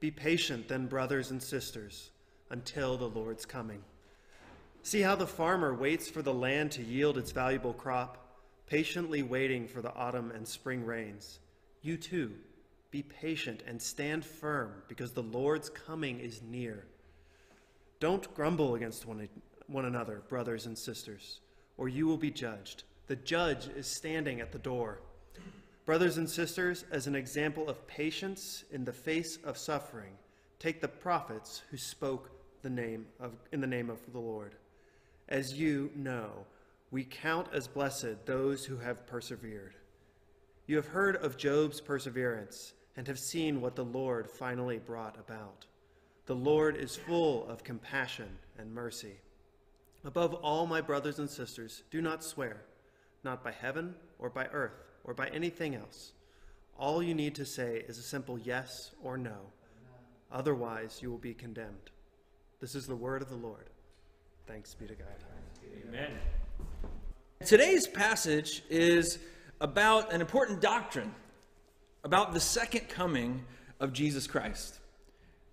Be patient then, brothers and sisters, until the Lord's coming. See how the farmer waits for the land to yield its valuable crop, patiently waiting for the autumn and spring rains. You too, be patient and stand firm, because the Lord's coming is near. Don't grumble against one, one another, brothers and sisters, or you will be judged. The judge is standing at the door. Brothers and sisters, as an example of patience in the face of suffering, take the prophets who spoke the name of, in the name of the Lord. As you know, we count as blessed those who have persevered. You have heard of Job's perseverance and have seen what the Lord finally brought about. The Lord is full of compassion and mercy. Above all, my brothers and sisters, do not swear, not by heaven or by earth or by anything else. All you need to say is a simple yes or no. Otherwise, you will be condemned. This is the word of the Lord. Thanks be to God. Amen. Today's passage is about an important doctrine about the second coming of Jesus Christ.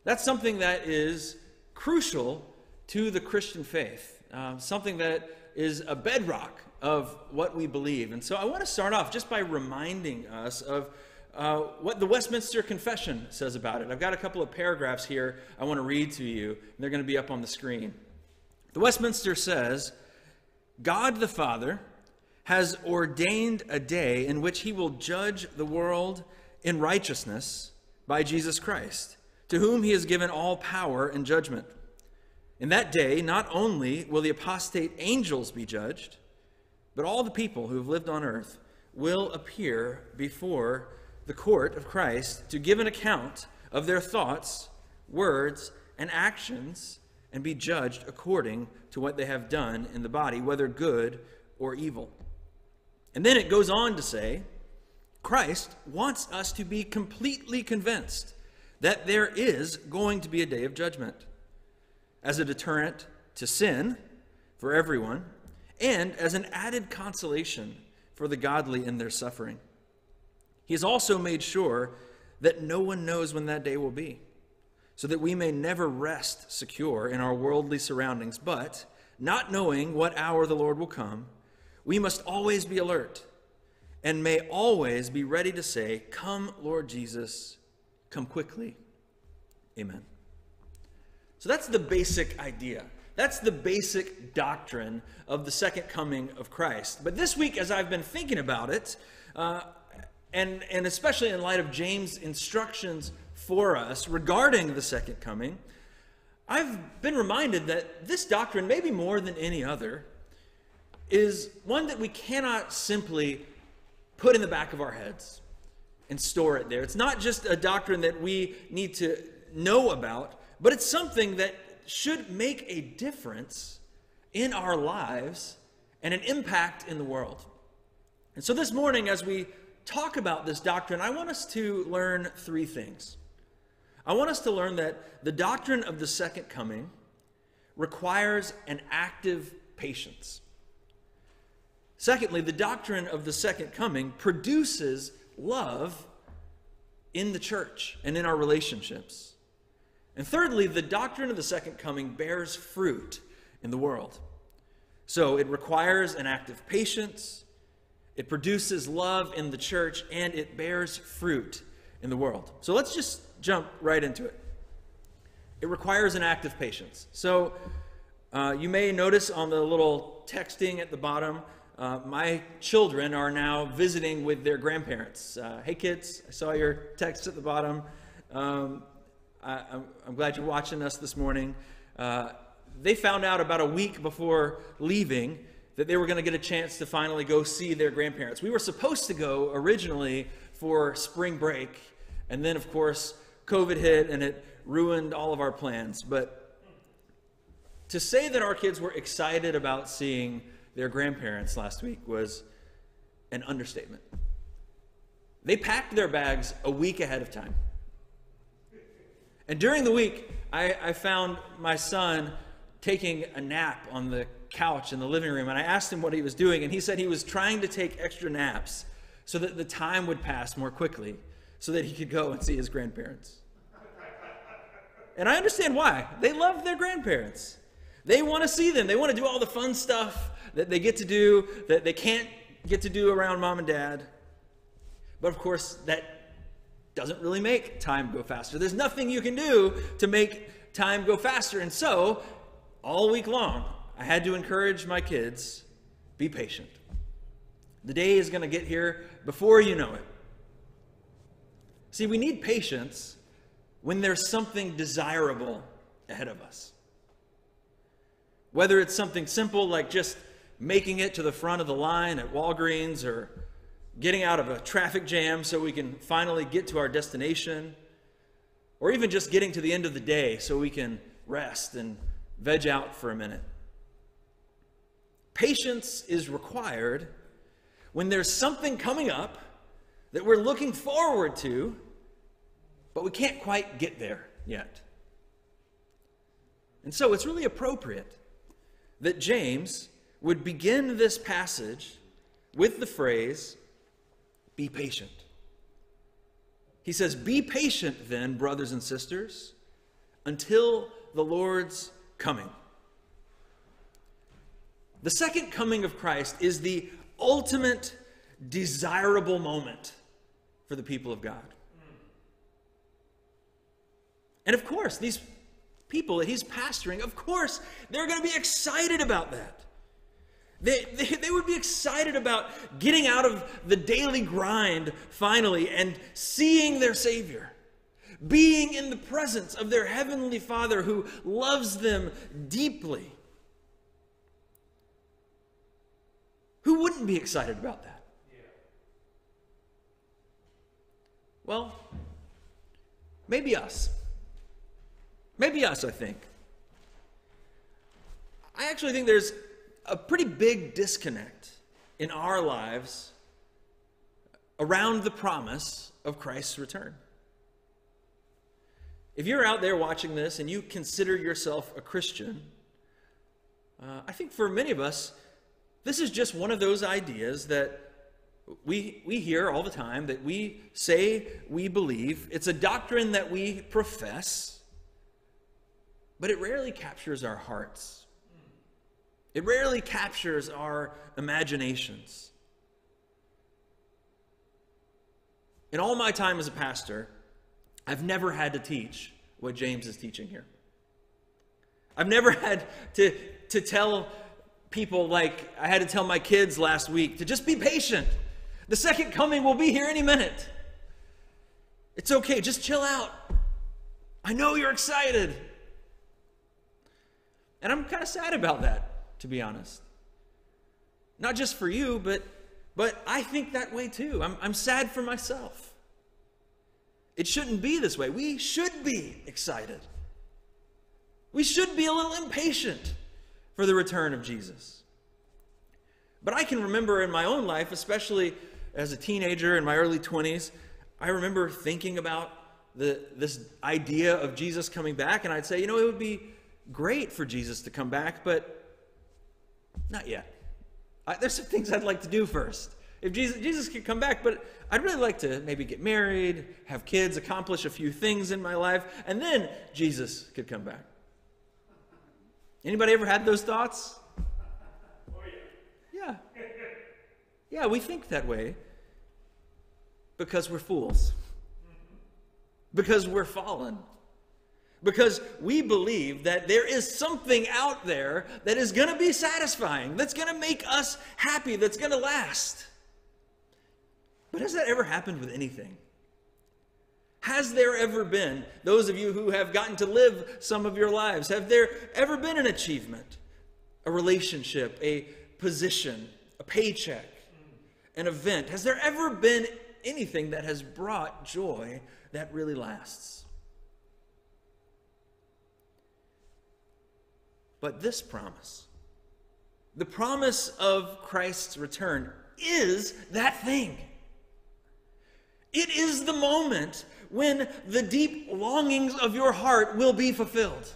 That's something that is crucial to the Christian faith, uh, something that is a bedrock of what we believe. And so I want to start off just by reminding us of uh, what the Westminster Confession says about it. I've got a couple of paragraphs here I want to read to you, and they're going to be up on the screen. The Westminster says, God the Father has ordained a day in which he will judge the world in righteousness by Jesus Christ, to whom he has given all power and judgment. In that day, not only will the apostate angels be judged, but all the people who have lived on earth will appear before the court of Christ to give an account of their thoughts, words, and actions, and be judged according to what they have done in the body, whether good or evil. And then it goes on to say, Christ wants us to be completely convinced that there is going to be a day of judgment as a deterrent to sin for everyone and as an added consolation for the godly in their suffering. He has also made sure that no one knows when that day will be, so that we may never rest secure in our worldly surroundings, but, not knowing what hour the Lord will come, we must always be alert and may always be ready to say, Come, Lord Jesus, come quickly. Amen. So that's the basic idea. That's the basic doctrine of the second coming of Christ. But this week, as I've been thinking about it, uh, and, and especially in light of James' instructions for us regarding the second coming, I've been reminded that this doctrine, maybe more than any other, is one that we cannot simply put in the back of our heads and store it there. It's not just a doctrine that we need to know about, but it's something that should make a difference in our lives and an impact in the world. And so this morning, as we talk about this doctrine, I want us to learn three things. I want us to learn that the doctrine of the second coming requires an active patience. Secondly, the doctrine of the second coming produces love in the church and in our relationships. And thirdly, the doctrine of the second coming bears fruit in the world. So it requires an act of patience, it produces love in the church, and it bears fruit in the world. So let's just jump right into it. It requires an act of patience. So uh, you may notice on the little texting at the bottom, uh, my children are now visiting with their grandparents. Uh, hey, kids, I saw your text at the bottom. Um, I, am glad you're watching us this morning. Uh, they found out about a week before leaving that they were going to get a chance to finally go see their grandparents. We were supposed to go originally for spring break, and then, of course, COVID hit and it ruined all of our plans. But to say that our kids were excited about seeing their grandparents last week was an understatement. They packed their bags a week ahead of time. And during the week, I, I found my son taking a nap on the couch in the living room, and I asked him what he was doing, and he said he was trying to take extra naps so that the time would pass more quickly, so that he could go and see his grandparents. And I understand why. They love their grandparents. They want to see them. They want to do all the fun stuff that they get to do that they can't get to do around mom and dad. But of course, that doesn't really make time go faster. There's nothing you can do to make time go faster. And so, all week long, I had to encourage my kids be patient. The day is going to get here before you know it. See, we need patience when there's something desirable ahead of us. Whether it's something simple like just making it to the front of the line at Walgreens or getting out of a traffic jam so we can finally get to our destination, or even just getting to the end of the day so we can rest and veg out for a minute. Patience is required when there's something coming up that we're looking forward to, but we can't quite get there yet. And so it's really appropriate that James would begin this passage with the phrase, be patient. He says, Be patient then, brothers and sisters, until the Lord's coming. The second coming of Christ is the ultimate desirable moment for the people of God. And of course, these people that he's pastoring, of course, they're going to be excited about that. They, they, they, would be excited about getting out of the daily grind finally and seeing their Savior, being in the presence of their Heavenly Father who loves them deeply. Who wouldn't be excited about that? Well, maybe us. Maybe us, I think. I actually think there's a pretty big disconnect in our lives around the promise of Christ's return. If you're out there watching this and you consider yourself a Christian, uh, I think for many of us, this is just one of those ideas that we, we hear all the time, that we say we believe. It's a doctrine that we profess, but it rarely captures our hearts. It rarely captures our imaginations. In all my time as a pastor, I've never had to teach what James is teaching here. I've never had to, to tell people like I had to tell my kids last week to just be patient. The second coming will be here any minute. It's okay, just chill out. I know you're excited. And I'm kind of sad about that to be honest. Not just for you, but, but I think that way too. I'm, I'm sad for myself. It shouldn't be this way. We should be excited. We should be a little impatient for the return of Jesus. But I can remember in my own life, especially as a teenager in my early 20s, I remember thinking about the, this idea of Jesus coming back, and I'd say, you know, it would be great for Jesus to come back, but not yet. I, there's some things I'd like to do first. If Jesus, Jesus could come back, but I'd really like to maybe get married, have kids, accomplish a few things in my life, and then Jesus could come back. Anybody ever had those thoughts? Oh, yeah. Yeah. Yeah, we think that way because we're fools. Mm-hmm. Because we're fallen because we believe that there is something out there that is going to be satisfying, that's going to make us happy, that's going to last. But has that ever happened with anything? Has there ever been, those of you who have gotten to live some of your lives, have there ever been an achievement, a relationship, a position, a paycheck, an event? Has there ever been anything that has brought joy that really lasts? But this promise, the promise of Christ's return, is that thing. It is the moment when the deep longings of your heart will be fulfilled.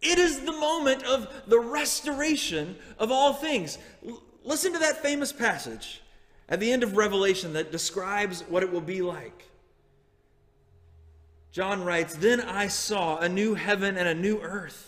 It is the moment of the restoration of all things. L- listen to that famous passage at the end of Revelation that describes what it will be like. John writes, Then I saw a new heaven and a new earth.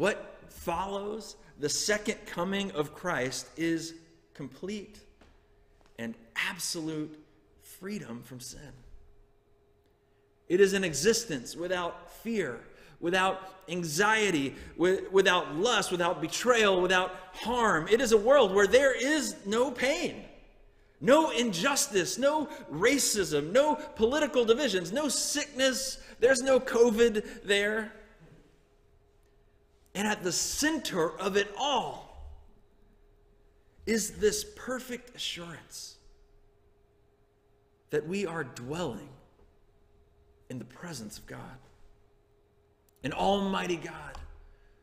What follows the second coming of Christ is complete and absolute freedom from sin. It is an existence without fear, without anxiety, without lust, without betrayal, without harm. It is a world where there is no pain, no injustice, no racism, no political divisions, no sickness. There's no COVID there. And at the center of it all is this perfect assurance that we are dwelling in the presence of God an almighty God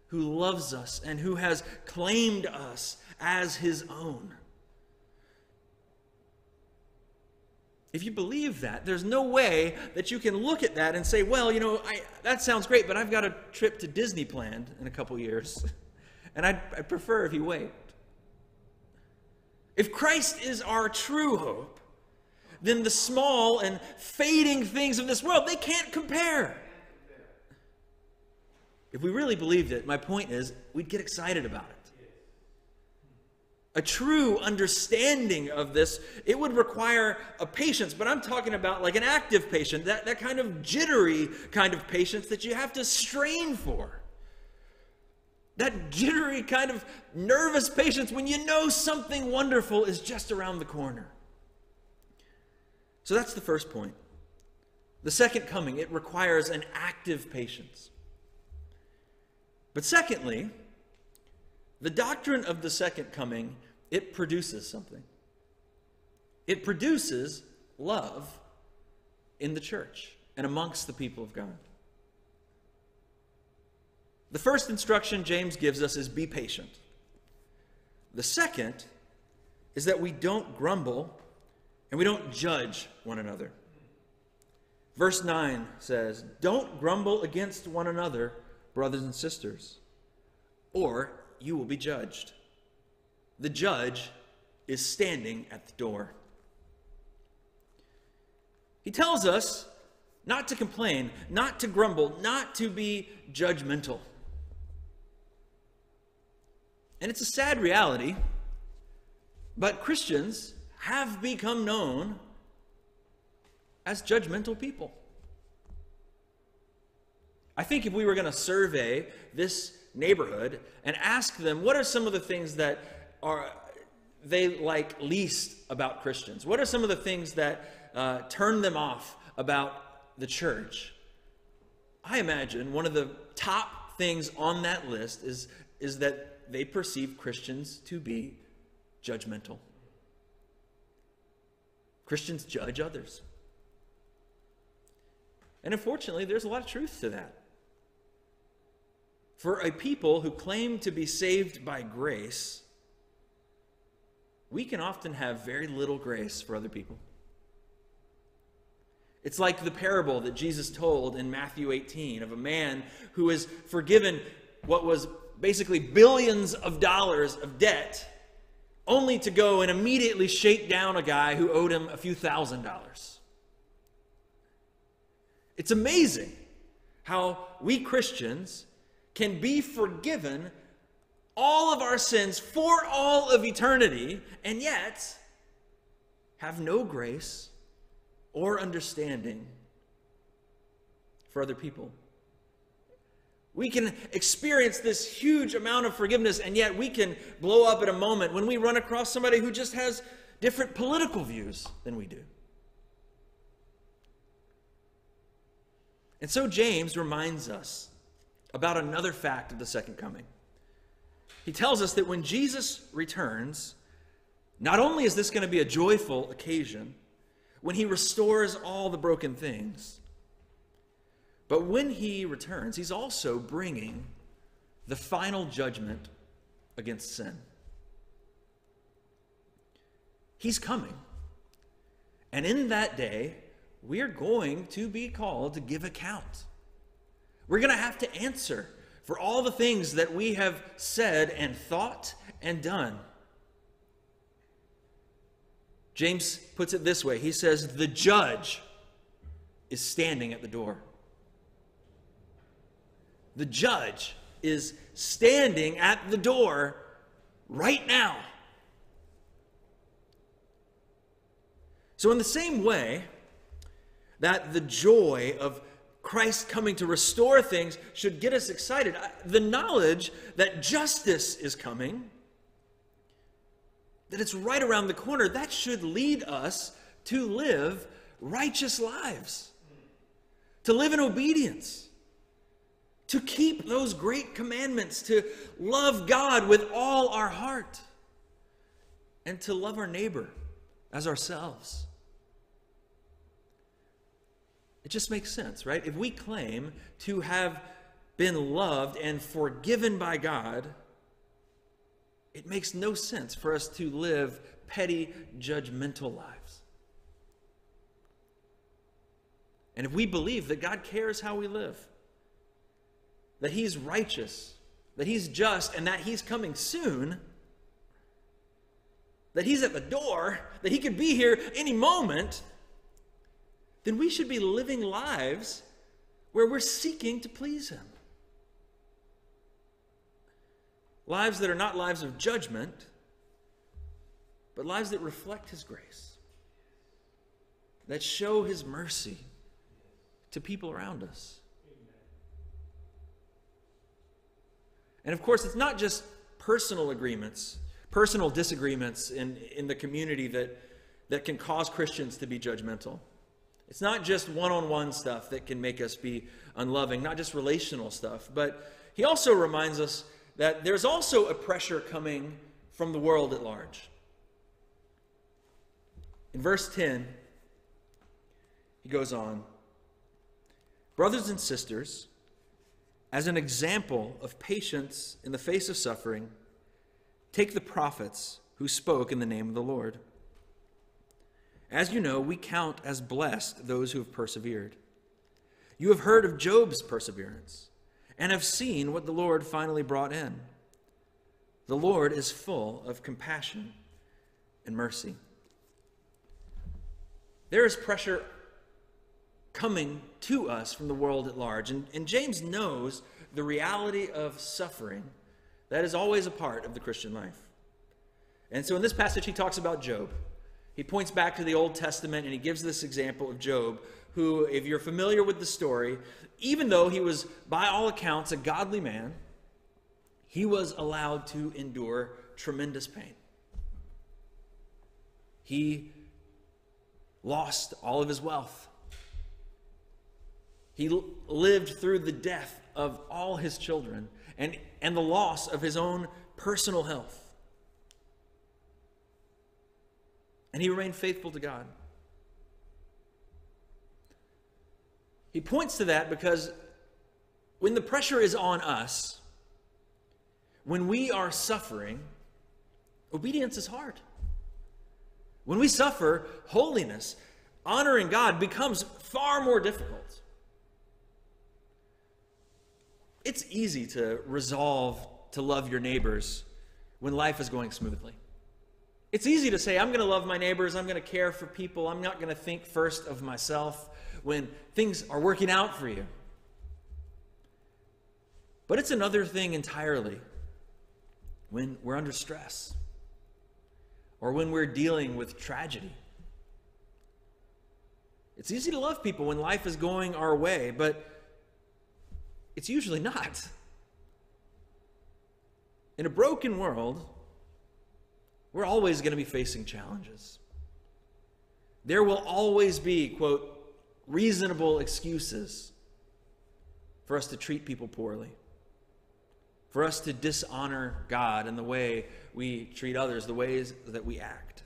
who loves us and who has claimed us as his own. If you believe that, there's no way that you can look at that and say, well, you know, I, that sounds great, but I've got a trip to Disney planned in a couple years, and I'd, I'd prefer if you wait. If Christ is our true hope, then the small and fading things of this world, they can't compare. If we really believed it, my point is, we'd get excited about it. A true understanding of this, it would require a patience, but I'm talking about like an active patient, that, that kind of jittery kind of patience that you have to strain for. That jittery kind of nervous patience when you know something wonderful is just around the corner. So that's the first point. The second coming, it requires an active patience. But secondly, the doctrine of the second coming, it produces something. It produces love in the church and amongst the people of God. The first instruction James gives us is be patient. The second is that we don't grumble and we don't judge one another. Verse 9 says, Don't grumble against one another brothers and sisters, or you will be judged. The judge is standing at the door. He tells us not to complain, not to grumble, not to be judgmental. And it's a sad reality, but Christians have become known as judgmental people. I think if we were going to survey this neighborhood and ask them what are some of the things that are they like least about Christians, what are some of the things that uh, turn them off about the church, I imagine one of the top things on that list is, is that they perceive Christians to be judgmental. Christians judge others. And unfortunately, there's a lot of truth to that. For a people who claim to be saved by grace, we can often have very little grace for other people. It's like the parable that Jesus told in Matthew 18 of a man who is forgiven what was basically billions of dollars of debt, only to go and immediately shake down a guy who owed him a few thousand dollars. It's amazing how we Christians can be forgiven all of our sins for all of eternity, and yet have no grace or understanding for other people. We can experience this huge amount of forgiveness, and yet we can blow up at a moment when we run across somebody who just has different political views than we do. And so James reminds us about another fact of the second coming. He tells us that when Jesus returns, not only is this going to be a joyful occasion, when he restores all the broken things, but when he returns, he's also bringing the final judgment against sin. He's coming. And in that day, we're going to be called to give account. We're going to have to answer for all the things that we have said and thought and done. James puts it this way He says, The judge is standing at the door. The judge is standing at the door right now. So, in the same way that the joy of Christ coming to restore things should get us excited, the knowledge that justice is coming, that it's right around the corner, that should lead us to live righteous lives, to live in obedience to keep those great commandments, to love God with all our heart, and to love our neighbor as ourselves. It just makes sense, right? If we claim to have been loved and forgiven by God, it makes no sense for us to live petty, judgmental lives. And if we believe that God cares how we live, that he's righteous, that he's just, and that he's coming soon, that he's at the door, that he could be here any moment, then we should be living lives where we're seeking to please him. Lives that are not lives of judgment, but lives that reflect his grace, that show his mercy to people around us. And of course, it's not just personal agreements, personal disagreements in, in the community that, that can cause Christians to be judgmental. It's not just one on one stuff that can make us be unloving, not just relational stuff, but he also reminds us that there's also a pressure coming from the world at large. In verse 10, he goes on Brothers and sisters, as an example of patience in the face of suffering, take the prophets who spoke in the name of the Lord. As you know, we count as blessed those who have persevered. You have heard of Job's perseverance and have seen what the Lord finally brought in. The Lord is full of compassion and mercy. There is pressure coming to us from the world at large. And, and James knows the reality of suffering that is always a part of the Christian life. And so in this passage, he talks about Job. He points back to the Old Testament and he gives this example of Job, who, if you're familiar with the story, even though he was, by all accounts, a godly man, he was allowed to endure tremendous pain. He lost all of his wealth. He lived through the death of all his children and, and the loss of his own personal health. And he remained faithful to God. He points to that because when the pressure is on us, when we are suffering, obedience is hard. When we suffer, holiness, honoring God becomes far more difficult. it's easy to resolve to love your neighbors when life is going smoothly. It's easy to say, I'm going to love my neighbors, I'm going to care for people, I'm not going to think first of myself when things are working out for you. But it's another thing entirely when we're under stress or when we're dealing with tragedy. It's easy to love people when life is going our way, but it's usually not. In a broken world, we're always going to be facing challenges. There will always be, quote, reasonable excuses for us to treat people poorly, for us to dishonor God in the way we treat others, the ways that we act.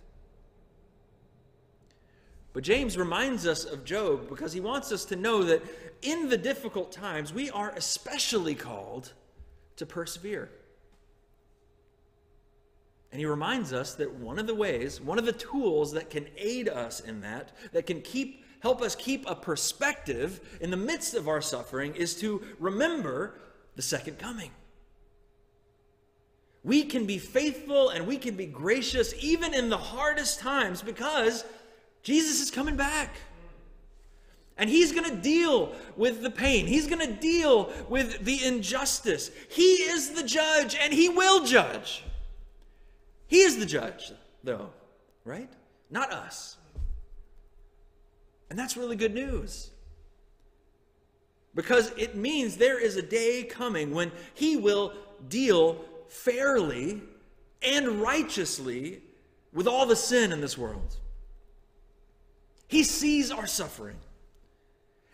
But James reminds us of Job because he wants us to know that in the difficult times, we are especially called to persevere. And he reminds us that one of the ways, one of the tools that can aid us in that, that can keep help us keep a perspective in the midst of our suffering is to remember the second coming. We can be faithful and we can be gracious even in the hardest times because Jesus is coming back. And he's going to deal with the pain. He's going to deal with the injustice. He is the judge and he will judge. He is the judge, though, right? Not us. And that's really good news. Because it means there is a day coming when he will deal fairly and righteously with all the sin in this world. He sees our suffering.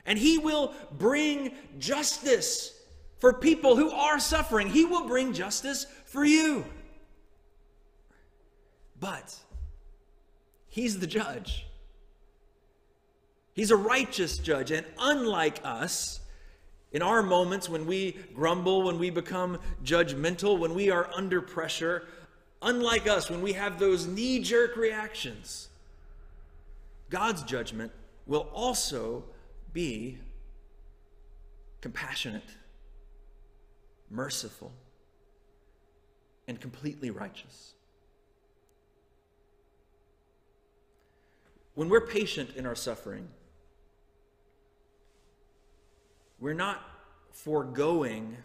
And he will bring justice for people who are suffering. He will bring justice for you. But he's the judge. He's a righteous judge, and unlike us, in our moments when we grumble, when we become judgmental, when we are under pressure, unlike us, when we have those knee jerk reactions, God's judgment will also be compassionate, merciful, and completely righteous. When we're patient in our suffering, we're not foregoing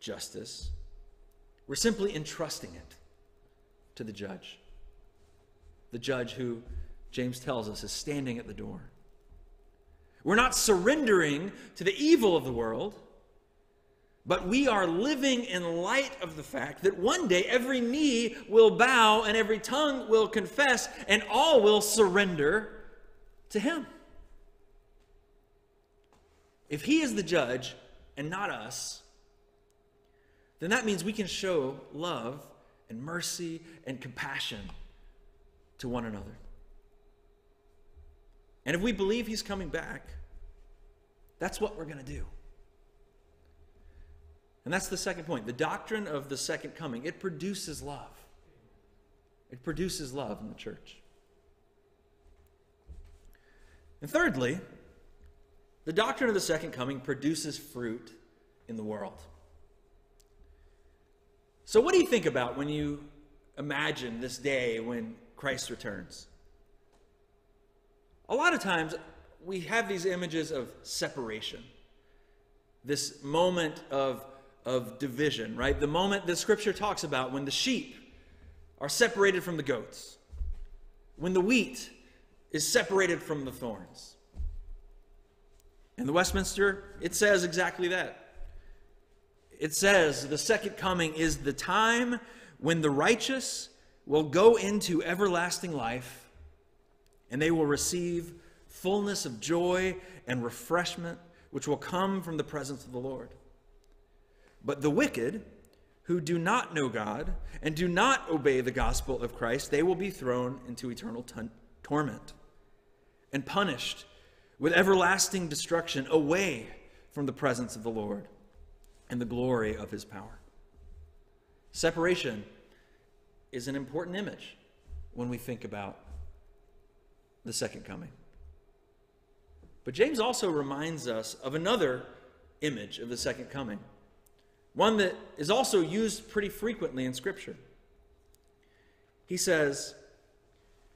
justice, we're simply entrusting it to the judge. The judge who, James tells us, is standing at the door. We're not surrendering to the evil of the world, but we are living in light of the fact that one day every knee will bow and every tongue will confess and all will surrender to Him. If He is the judge and not us, then that means we can show love and mercy and compassion to one another. And if we believe He's coming back, that's what we're going to do. And that's the second point. The doctrine of the second coming, it produces love. It produces love in the church. And thirdly, the doctrine of the second coming produces fruit in the world. So, what do you think about when you imagine this day when Christ returns? A lot of times we have these images of separation, this moment of, of division, right? The moment that Scripture talks about when the sheep are separated from the goats, when the wheat is separated from the thorns. In the Westminster, it says exactly that. It says the second coming is the time when the righteous will go into everlasting life and they will receive fullness of joy and refreshment which will come from the presence of the Lord. But the wicked, who do not know God and do not obey the gospel of Christ, they will be thrown into eternal t- torment and punished with everlasting destruction away from the presence of the Lord and the glory of his power. Separation is an important image when we think about the second coming. But James also reminds us of another image of the second coming, one that is also used pretty frequently in Scripture. He says,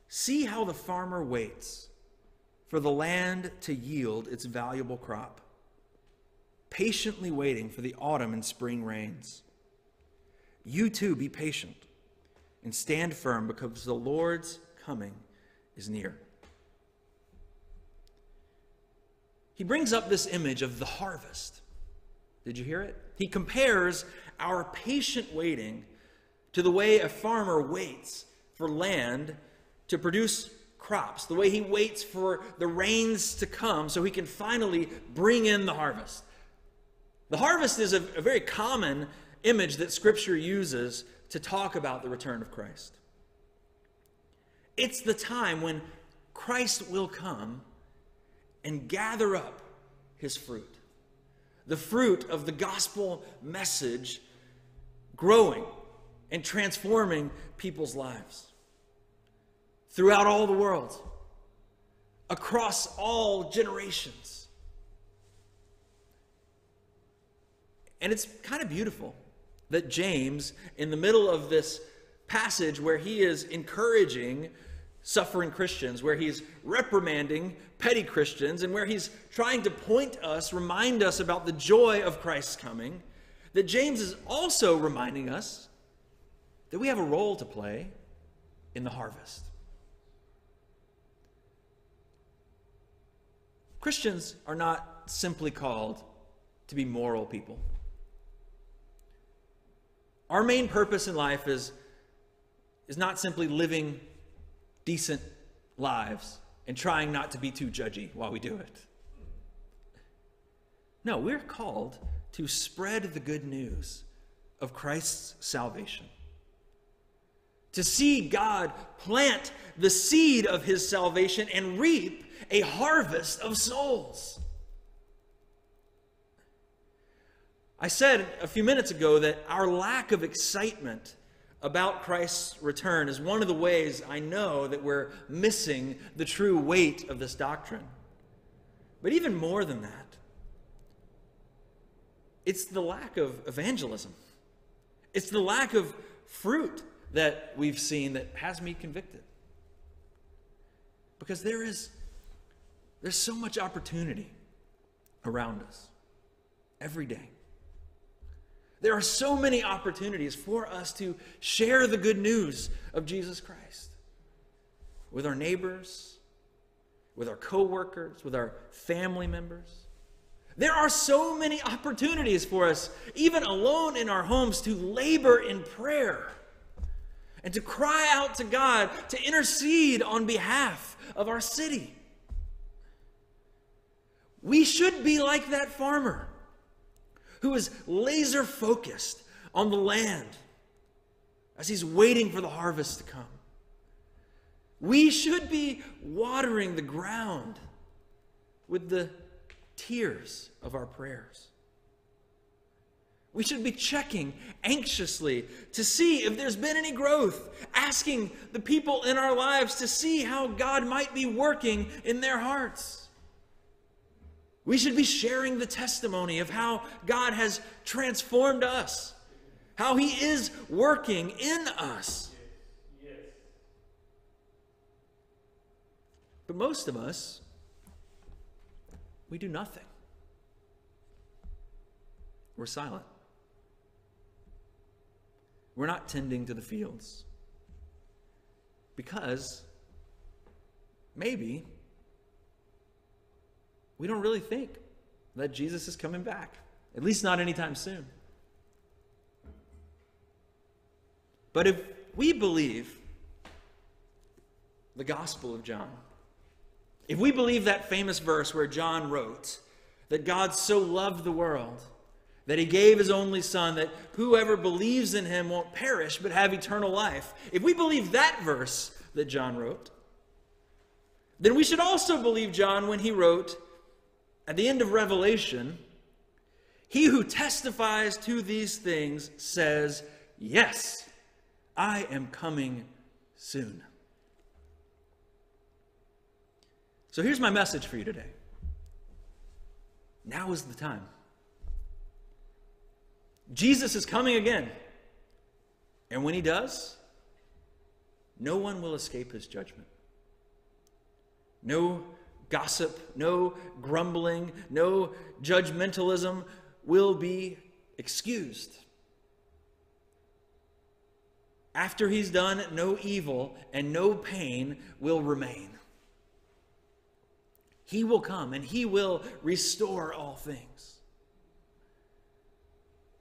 See how the farmer waits for the land to yield its valuable crop, patiently waiting for the autumn and spring rains. You too be patient and stand firm because the Lord's coming is near. He brings up this image of the harvest, Did you hear it? He compares our patient waiting to the way a farmer waits for land to produce crops, the way he waits for the rains to come so he can finally bring in the harvest. The harvest is a, a very common image that Scripture uses to talk about the return of Christ. It's the time when Christ will come and gather up his fruit. The fruit of the gospel message growing and transforming people's lives throughout all the world, across all generations. And it's kind of beautiful that James, in the middle of this passage where he is encouraging suffering Christians, where he's reprimanding petty Christians, and where he's trying to point us, remind us about the joy of Christ's coming, that James is also reminding us that we have a role to play in the harvest. Christians are not simply called to be moral people. Our main purpose in life is, is not simply living decent lives and trying not to be too judgy while we do it. No, we're called to spread the good news of Christ's salvation. To see God plant the seed of his salvation and reap a harvest of souls. I said a few minutes ago that our lack of excitement about Christ's return is one of the ways I know that we're missing the true weight of this doctrine. But even more than that, it's the lack of evangelism. It's the lack of fruit that we've seen that has me convicted. Because there is there's so much opportunity around us every day. There are so many opportunities for us to share the good news of Jesus Christ with our neighbors, with our coworkers, with our family members. There are so many opportunities for us, even alone in our homes, to labor in prayer and to cry out to God to intercede on behalf of our city. We should be like that farmer who is laser focused on the land as he's waiting for the harvest to come. We should be watering the ground with the tears of our prayers. We should be checking anxiously to see if there's been any growth, asking the people in our lives to see how God might be working in their hearts. We should be sharing the testimony of how God has transformed us, how He is working in us. But most of us, we do nothing. We're silent. We're not tending to the fields. Because maybe we don't really think that Jesus is coming back, at least not anytime soon. But if we believe the Gospel of John, if we believe that famous verse where John wrote that God so loved the world that he gave his only Son, that whoever believes in him won't perish but have eternal life, if we believe that verse that John wrote, then we should also believe John when he wrote at the end of Revelation, he who testifies to these things says, Yes, I am coming soon. So here's my message for you today. Now is the time. Jesus is coming again. And when he does, no one will escape his judgment. No gossip, no grumbling, no judgmentalism will be excused. After he's done, no evil and no pain will remain. He will come and he will restore all things.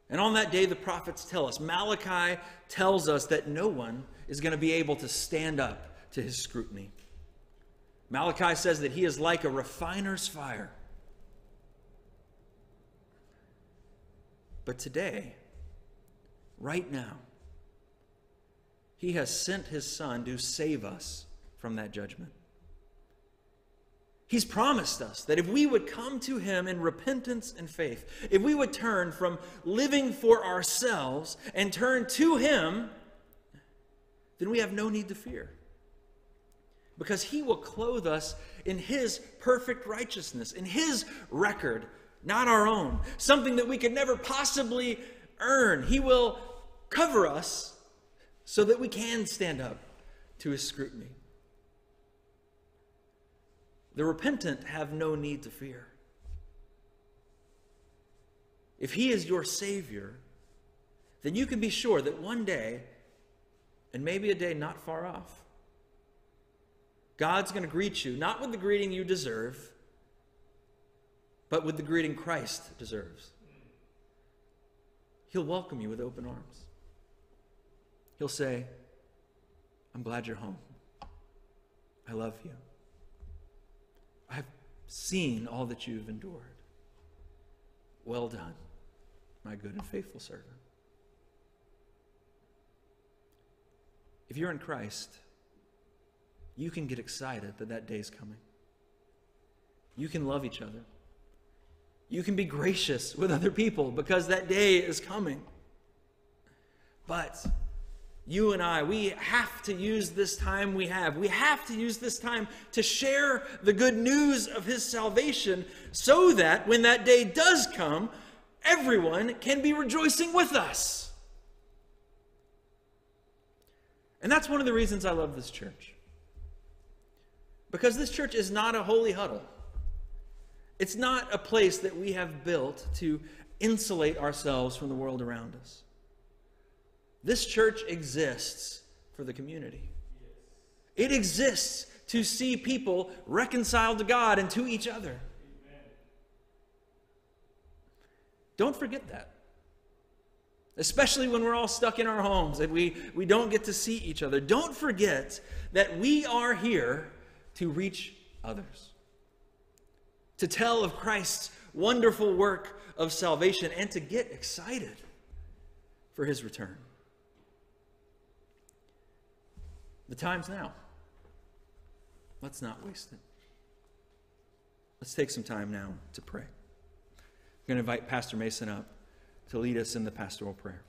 And on that day, the prophets tell us, Malachi tells us that no one is going to be able to stand up to his scrutiny. Malachi says that he is like a refiner's fire. But today, right now, he has sent his son to save us from that judgment. He's promised us that if we would come to Him in repentance and faith, if we would turn from living for ourselves and turn to Him, then we have no need to fear. Because He will clothe us in His perfect righteousness, in His record, not our own, something that we could never possibly earn. He will cover us so that we can stand up to His scrutiny. The repentant have no need to fear. If He is your Savior, then you can be sure that one day, and maybe a day not far off, God's going to greet you, not with the greeting you deserve, but with the greeting Christ deserves. He'll welcome you with open arms. He'll say, I'm glad you're home. I love you. I've seen all that you've endured. Well done, my good and faithful servant. If you're in Christ, you can get excited that that day is coming. You can love each other. You can be gracious with other people because that day is coming. But you and I, we have to use this time we have. We have to use this time to share the good news of His salvation so that when that day does come, everyone can be rejoicing with us. And that's one of the reasons I love this church. Because this church is not a holy huddle. It's not a place that we have built to insulate ourselves from the world around us. This church exists for the community. It exists to see people reconciled to God and to each other. Don't forget that. Especially when we're all stuck in our homes and we, we don't get to see each other. Don't forget that we are here to reach others, to tell of Christ's wonderful work of salvation, and to get excited for his return. The time's now. Let's not waste it. Let's take some time now to pray. I'm going to invite Pastor Mason up to lead us in the pastoral prayer.